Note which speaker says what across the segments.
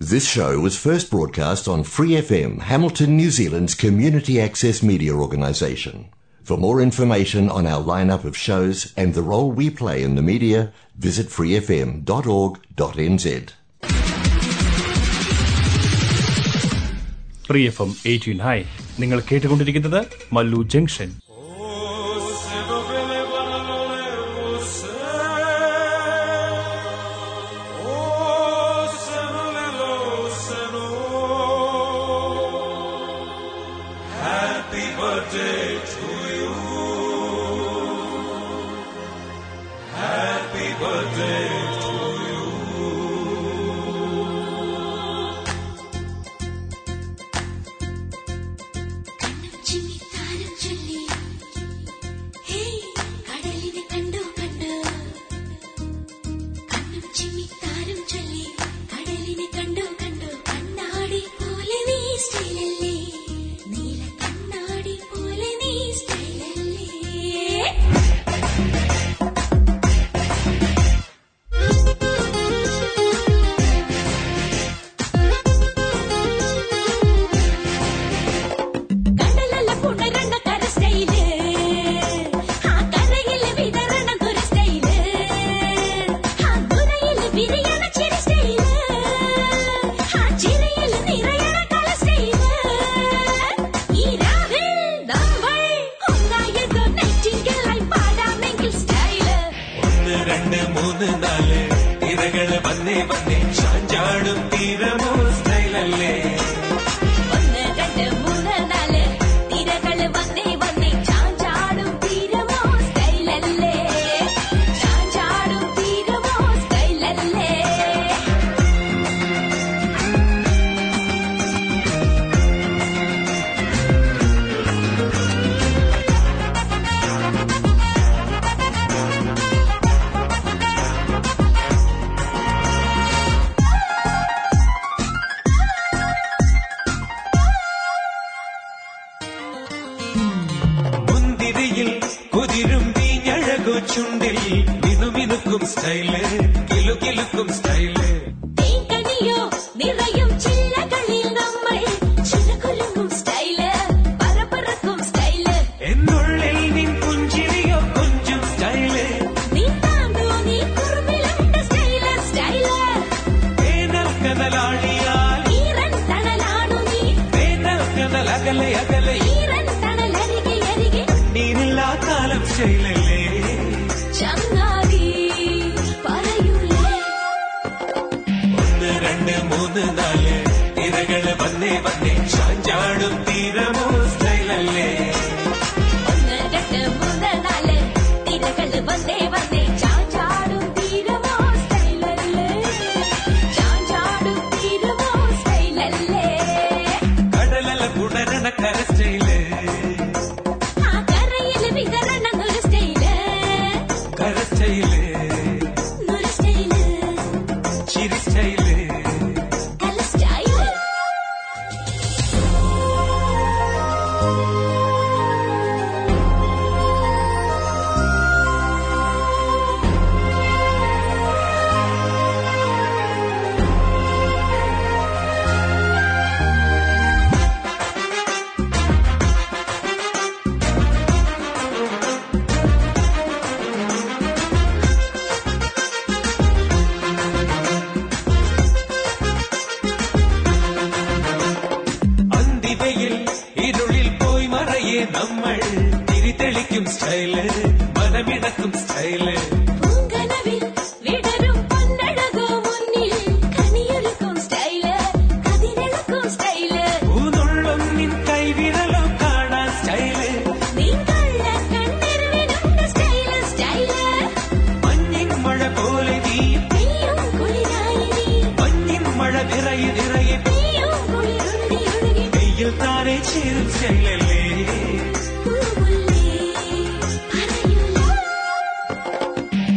Speaker 1: This show was first broadcast on Free FM, Hamilton, New Zealand's community access media organisation. For more information on our lineup of shows and the role we play in the media, visit freefm.org.nz.
Speaker 2: Free F M eighteen hi നിങ്ങൾ കേട്ടുകൊണ്ടിരിക്കുന്നത്
Speaker 3: മൂന്ന് നാല് ഇരകൾ വന്നേ വന്നേ ചാഞ്ചാടും തീരമോ?
Speaker 4: never. താരെ
Speaker 3: ചേരു
Speaker 4: ചെല്ലല്ലേ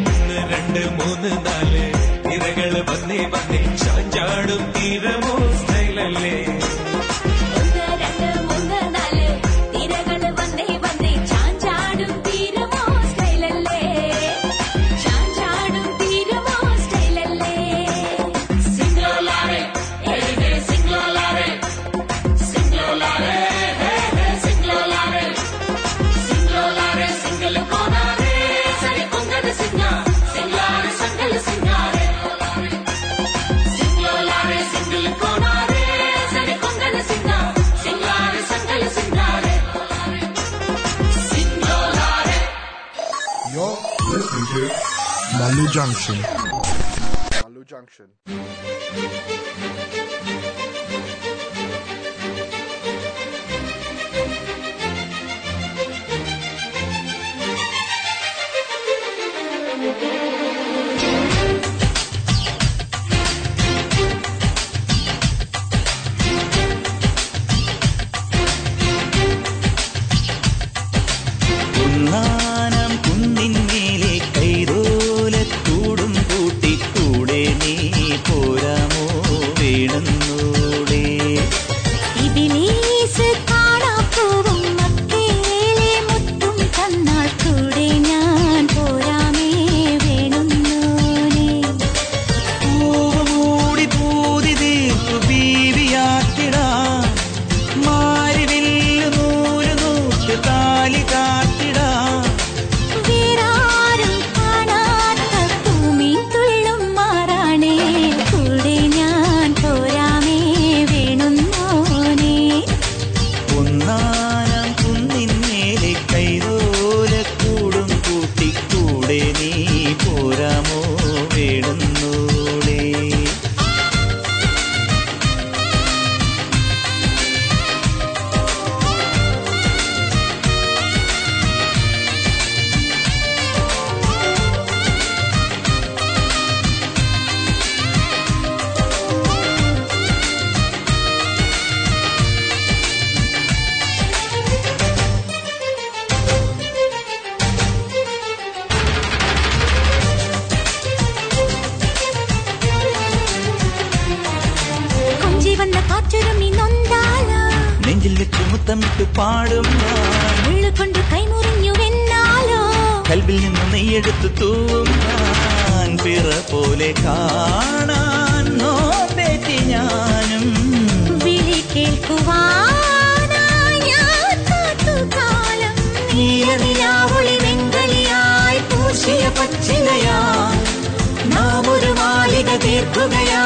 Speaker 3: ഒന്ന് രണ്ട് മൂന്ന് നാല്. തിരകൾ വന്നേ വന്നേ ചാഞ്ചാടും തീരമോ സ്റ്റൈലല്ലേ?
Speaker 5: function. പ്രാർത്ഥനയാ നാം
Speaker 2: ഒരു മാലിക തീർക്കുകയാ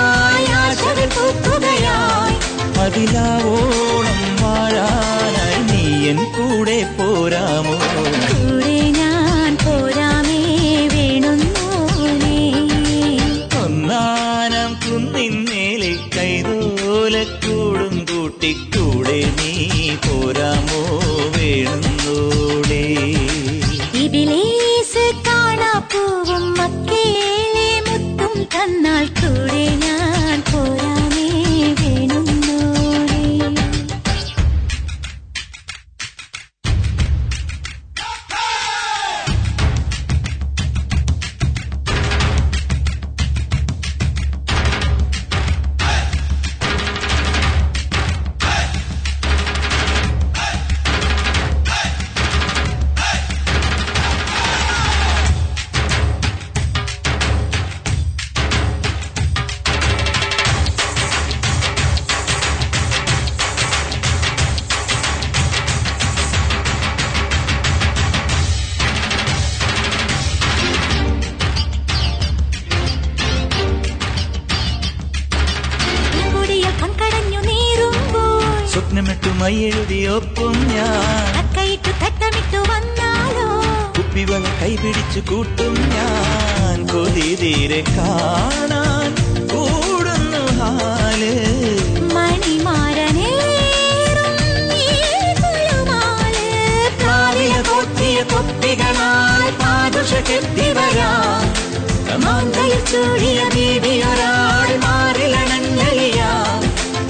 Speaker 5: ജീവൻ കൈപിടിച്ചു കൂട്ടും ഞാൻ. കൊതി തീരെ കാണാൻ കൂടുന്നു
Speaker 2: ഹാൽ.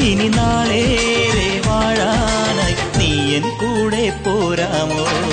Speaker 5: ഇനി നാളേ വാഴാനായി നീ എൻ കൂടെ പോരാമോ?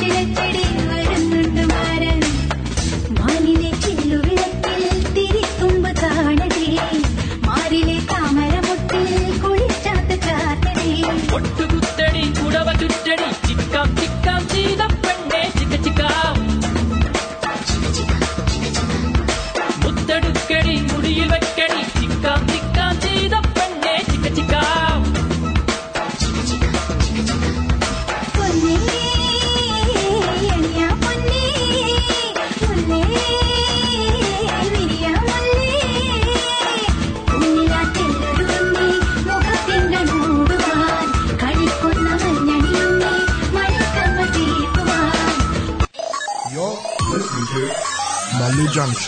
Speaker 2: ചിലച്ചെടി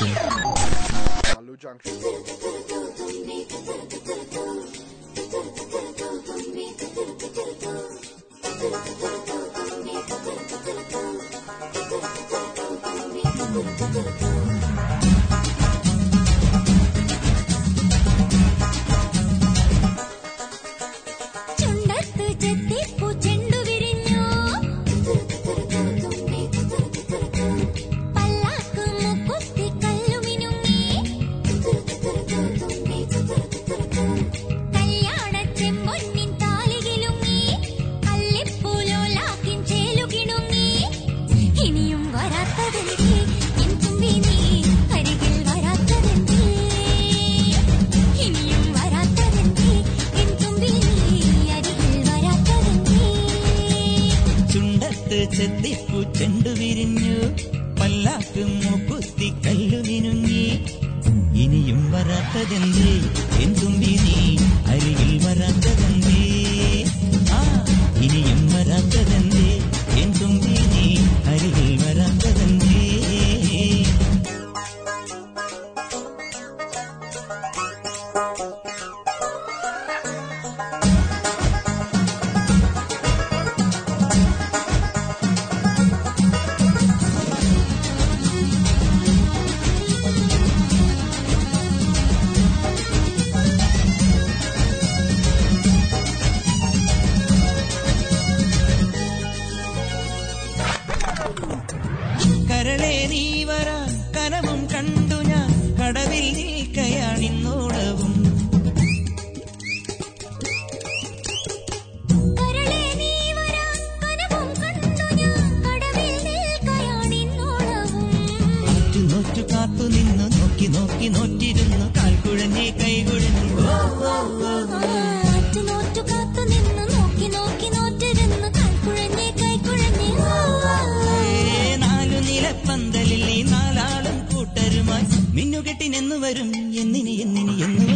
Speaker 2: Revolution. parte de mi vida. മിന്നുകെട്ടിനെന്നു വരും എന്നിനി എന്നിനി എന്നു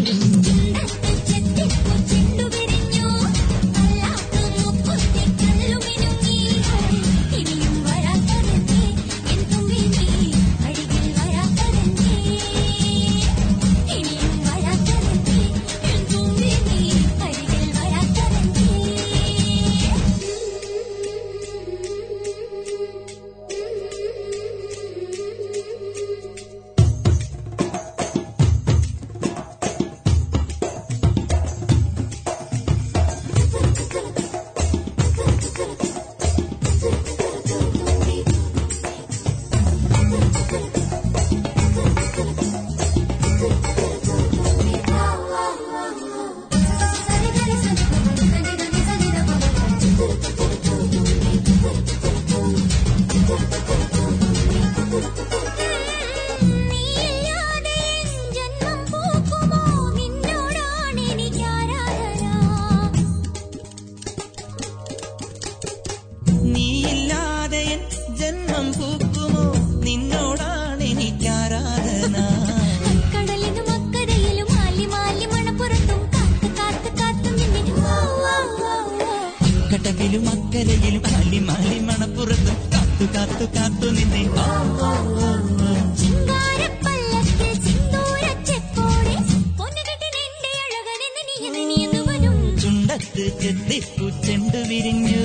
Speaker 5: സ്വർഗത്തിൽ പൂച്ചെണ്ടു വിരിഞ്ഞു.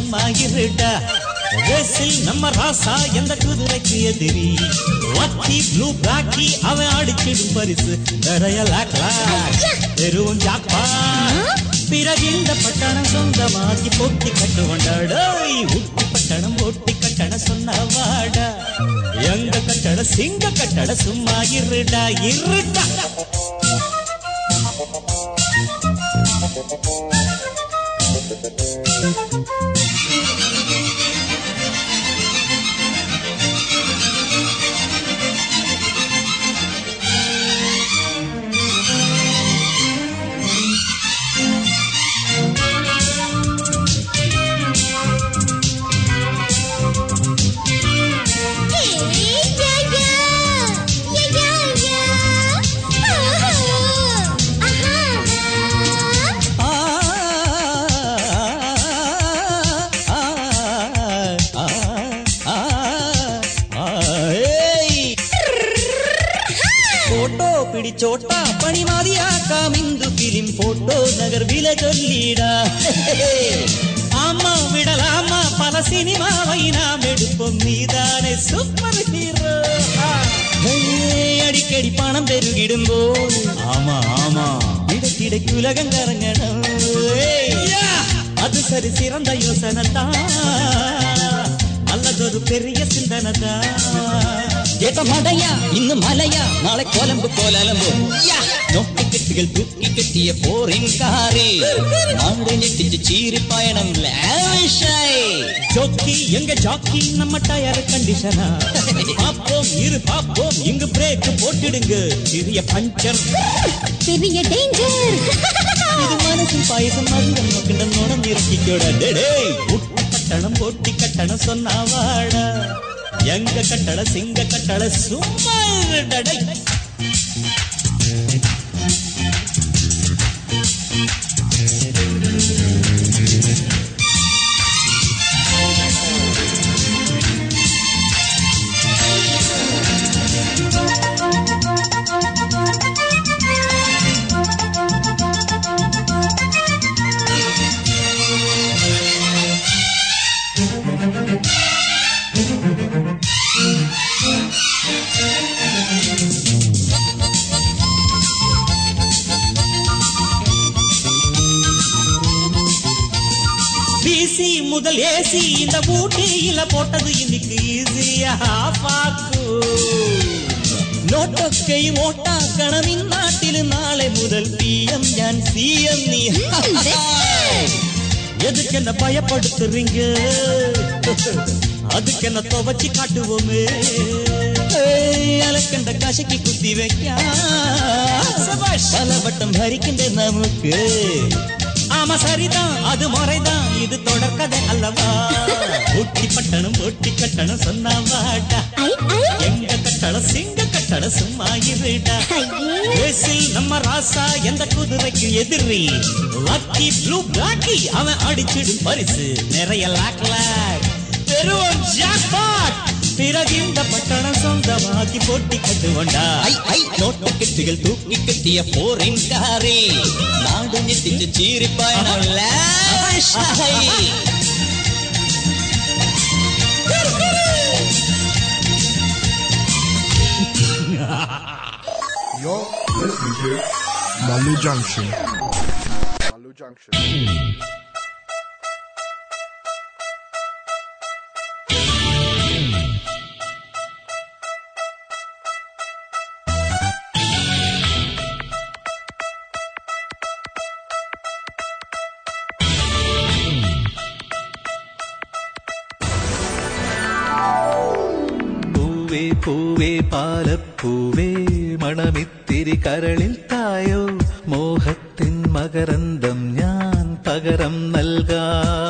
Speaker 2: சும்மா இருடா ரேசில் நம்ம ராசா எந்த குதிரைக்கு எதிரி? ஒத்தி ப்ளூ பிளாக்கி அவன் அடிச்சிடும் பரிசு. நிறைய லாக்லா தெருவும் ஜாப்பா பிறகு இந்த பட்டணம் சொந்தமாகி போட்டி கட்டு கொண்டாடோய் உப்பு பட்டணம் ஓட்டி கட்டண சொன்னவாடா? எங்க கட்டட சிங்க கட்டட சும்மா இருடா இருடா. போட்டோ நகர் வில சொல்லிடா. ஆமா விடலாமா பல சினிமாவை நாம் எடுப்போம். நீதானே சூப்பர் ஹீரோ அடிக்கடி
Speaker 6: பணம் பெருகிடும் போது ஆமா ஆமா. இடத்திடைக்கு உலகம் கரங்கணும். அது சரி சிறந்த யோசனை தான் அல்லது ஒரு பெரிய சிந்தனை தான் ஏட்ட மடையா இன்னும் மலையா? நாளை கோலம்பு கோலம்பு திகில் தூக்கி கட்டிய போரின் காரே. மாடு நெட்டிச்சு சீறு பயணம் ஜோக்கி எங்க ஜாக்கி? நம்ம டயர் கண்டிஷனா? பாப்போம் இரு பாப்போம் இங்கு பிரேக் போட்டுடுங்க. சிறிய பஞ்சர்
Speaker 7: பெரிய டேஞ்சர்
Speaker 6: இது மனசில் பாயசம் மதுரம் மக்கிண்டம் நோடம் இறக்கிக்கோட. டேடே கட்டணம் ஓட்டி கட்டணம் சொன்னாவாடா எங்க கட்டட சிங்க கட்டட சும்மா ഇരുടടை. பிசி முதல் ஏசி இந்த ஊட்டியில போட்டது இன்னைக்கு ஈஸியா பாக்கு നോട്ടൊക്കെയും ഓട്ടാക്കണം ഇന്നാട്ടിൽ നാളെ മുതൽ പി എം ഞാൻ സി എം നീ எதுக்கென்ன பயப்படுத்துறீங்க அதுக்கென்ன துவச்சி காட்டுவோமே ஏய், அலக்கண்ட கசக்கி குத்தி வைக்க பல வட்டம் ஆமா சரிதான். அது முறைதான். இது தொடர்கதை அல்லவா? ஒட்டி பட்டணம் ஒட்டி கட்டணம் சொன்னா வாடா. எங்க கட்டளம் சிங்க கட்டளம் சும்மா இருடா. ரேசில் நம்ம ராசா எந்த குதிரைக்கு எதிரி? லக்கி ப்ளூ பிளாக்கி அவன் அடிச்சிடும் பரிசு. நிறைய லாக் லாக் பெருவம் ஜாக்பாட். பிறகு இந்த பட்டணம் சொந்தமாக்கி போட்டி கட்டுவண்டா ஐ ஐ நோட்டு கெட்டுகள் தூக்கி கட்டிய போரின் காரி நாடு நெட்டிச்சு சீரி பயணம்.
Speaker 8: You're listening to Malu Junction. Malu Junction.
Speaker 2: പൂവേ പൂവേ പാലപ്പൂവേ മണമിത്തിരി കരളിൽ തായോ മോഹത്തിൻ മകരന്തം ഞാൻ പകരം നൽകാം.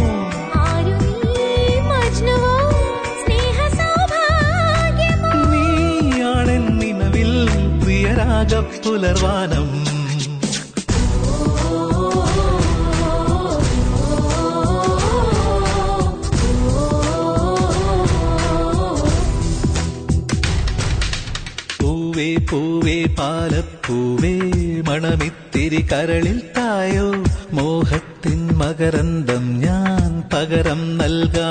Speaker 7: രാഗപ്പുലർവാനം.
Speaker 2: പൂവേ പൂവേ പാലപ്പൂവേ മണമിത്തിരി കരളിൽ തായോ. മോഹത്തിൻ മകരന്തം ഞാൻ പകരം നൽകാം.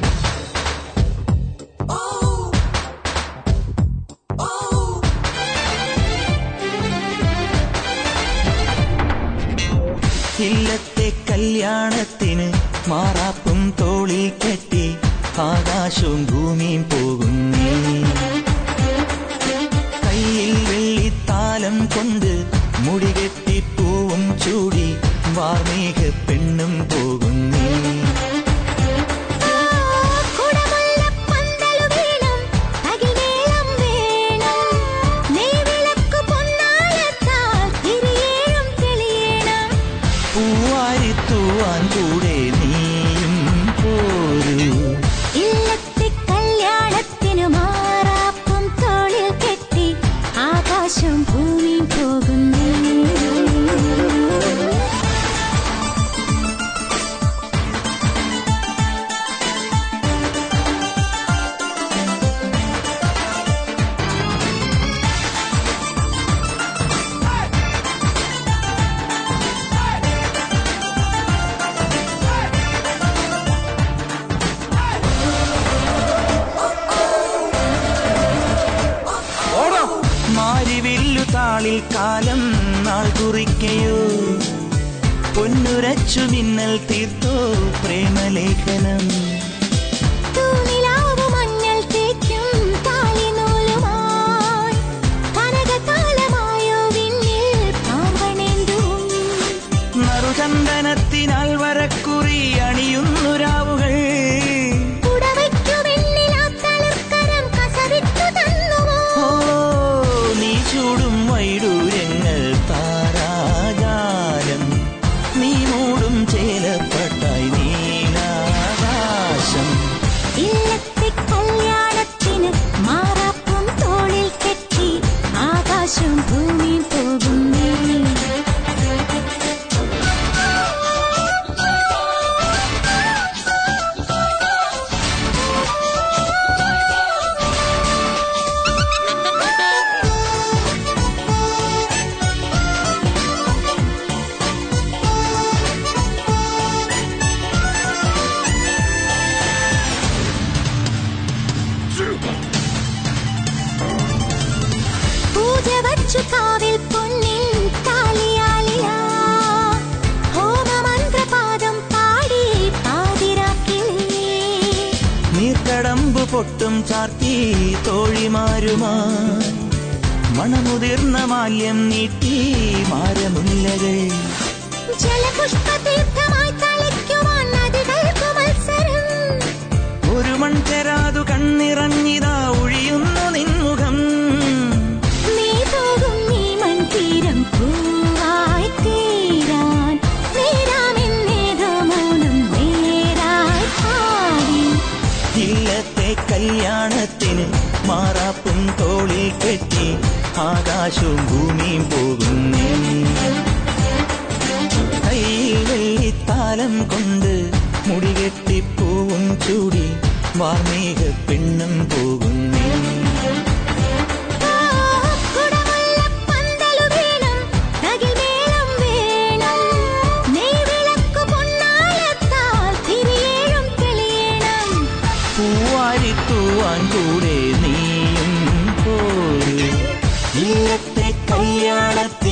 Speaker 5: ചാർത്തി തോഴിമാരുമാ മണമുതിർന്ന മാല്യം നീട്ടി മാരമുല്ലകൾ.
Speaker 2: ജലപുഷ്പ തളിക്കുവാൻ
Speaker 5: ആകാശവും ഭൂമിയും പോകുന്നേ കയ്യിൽ വെള്ളിത്താലം കൊണ്ട് മുടികെട്ടി പൂവും ചൂടി വാർമേഘ പെണ്ണും പോകുന്നേ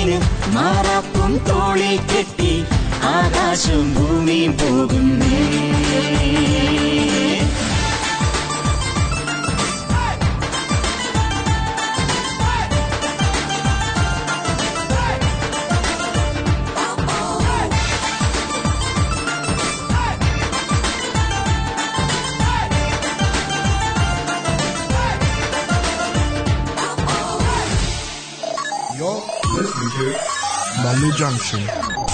Speaker 5: കല്യാണത്തിന് മാറാപ്പും തോളിൽ കെട്ടി ആകാശം ഭൂമിയും പോകുന്നേ.
Speaker 8: Balu Junction.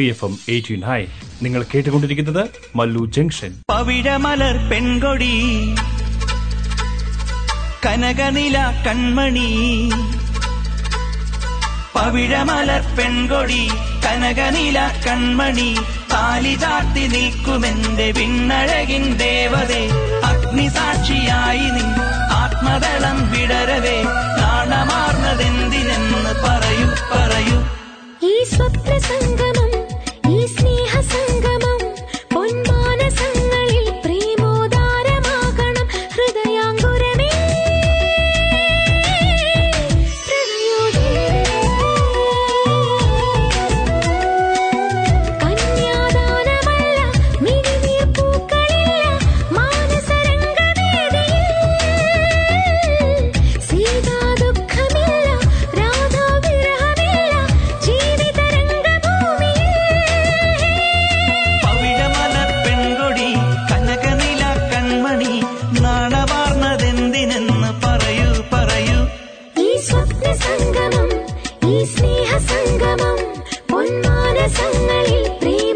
Speaker 9: പ്രിയ എഫ് എം എയ്റ്റീൻ. ഹൈ നിങ്ങൾ കേട്ടുകൊണ്ടിരിക്കുന്നത് മല്ലു ജംഗ്ഷൻ.
Speaker 5: പവിഴമലർ പെൺകൊടി കനകനില കൺമണി. പവിഴമലർ പെൺകൊടി കനകനില കൺമണി. താലി ചാർത്തി നിൽക്കുമെന്റെ പിന്നഴകിൻ ദേവതേ അഗ്നിസാക്ഷിയായി നീ ആത്മതളം വിടരവേ നാണമാർന്നതെന്തിനെന്ന് പറയൂ പറയൂ.
Speaker 2: ഈ സ്വപ്ന സംഗമം സംഗമം ഈ സ്നേഹ സംഗമം പൊന്മാനസങ്ങളിൽ പ്രേമോദാരമാകണം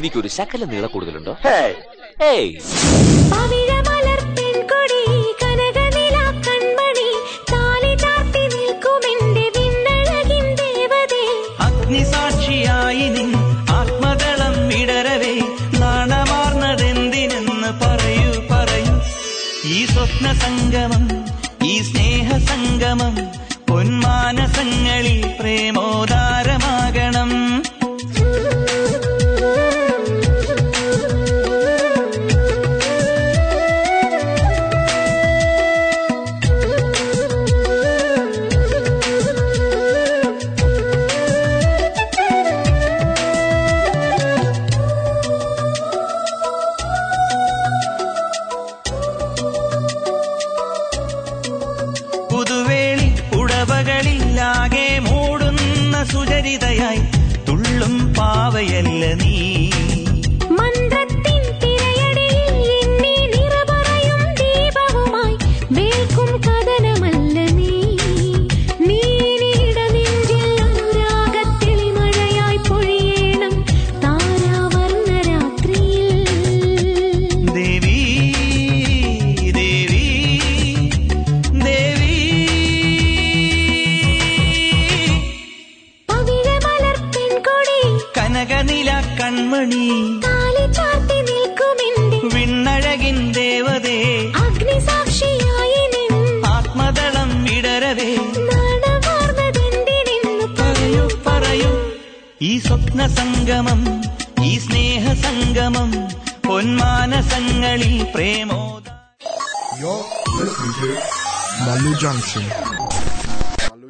Speaker 10: ഒരു ശകല നീള കൂടുതലുണ്ടോ? ഏയ്
Speaker 5: അഗ്നിസാക്ഷിയായി നിൻ ഇടരവേ നാണമാർന്നതെന്തിനെന്ന് പറയൂ പറയൂ. ഈ സ്വപ്ന സംഗമം ഈ സ്നേഹ സംഗമം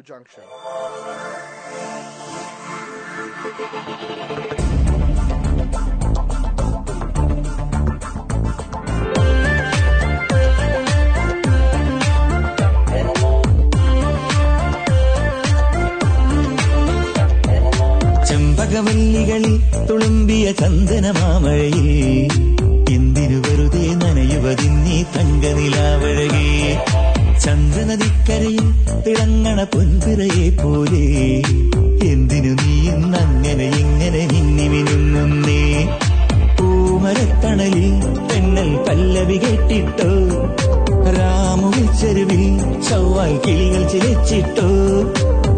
Speaker 8: Malu Junction.
Speaker 5: ചെമ്പകവല്ലികളിൽ തുളുമ്പിയ ചന്ദനമാമഴയിൽ എന്തിനു വെറുതെ നനയുവതിന്നീ തങ്കനിലാവഴകേ ചന്ദ്രനദിക്കരയിൽ തിളങ്ങണ പൊൻപിറയെ പോലെ. എന്തിനു നീ ഇന്നങ്ങനെ ഇങ്ങനെ നിന്നിമിനുങ്ങുന്നേ
Speaker 11: പൂമരത്തണലിൽ തെന്നൽ പല്ലവി കേട്ടിട്ടോ?
Speaker 5: രാമുവിൽ ചെരുവിൽ ചൊവ്വാൽ കിളികൾ ചിലച്ചിട്ടോ?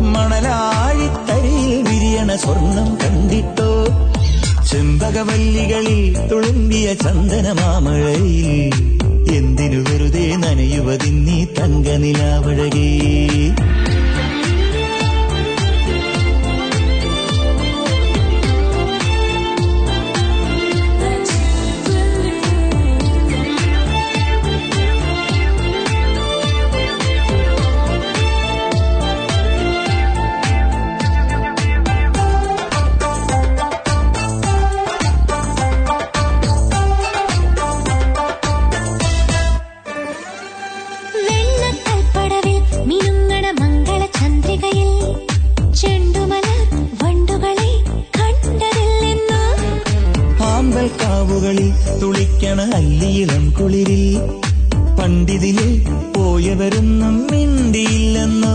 Speaker 11: മണലാഴിത്തരയിൽ വിരിയണ സ്വർണം കണ്ടിട്ടോ?
Speaker 5: ചെമ്പകവല്ലികളിൽ തുളുമ്പിയ ചന്ദനമാമഴയിൽ
Speaker 11: എന്തിനു വെറുതെ നനയുവതിന്നീ
Speaker 5: തങ്ക നിലാവഴകേ പള്ളിയിളം കുളിരിൽ പണ്ടിതിലെ
Speaker 2: പോയവരൊന്നും മിണ്ടിയില്ലെന്നോ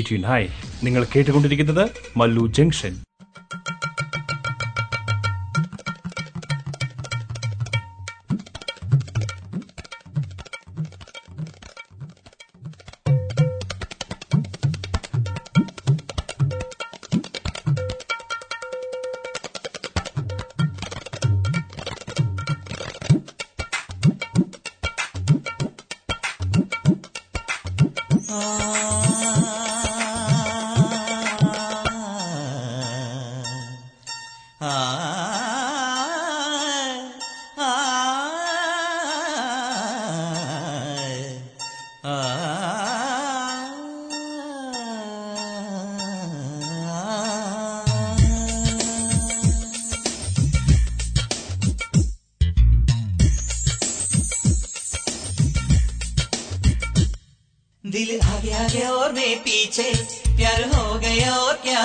Speaker 2: സ്റ്റേ ട്യൂൺ ഹൈ നിങ്ങൾ കേട്ടുകൊണ്ടിരിക്കുന്നത് മല്ലു ജംഗ്ഷൻ
Speaker 5: Oh.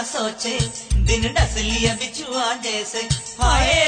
Speaker 5: सोचे दिन डस लिया बिछुआ जैसे। हाय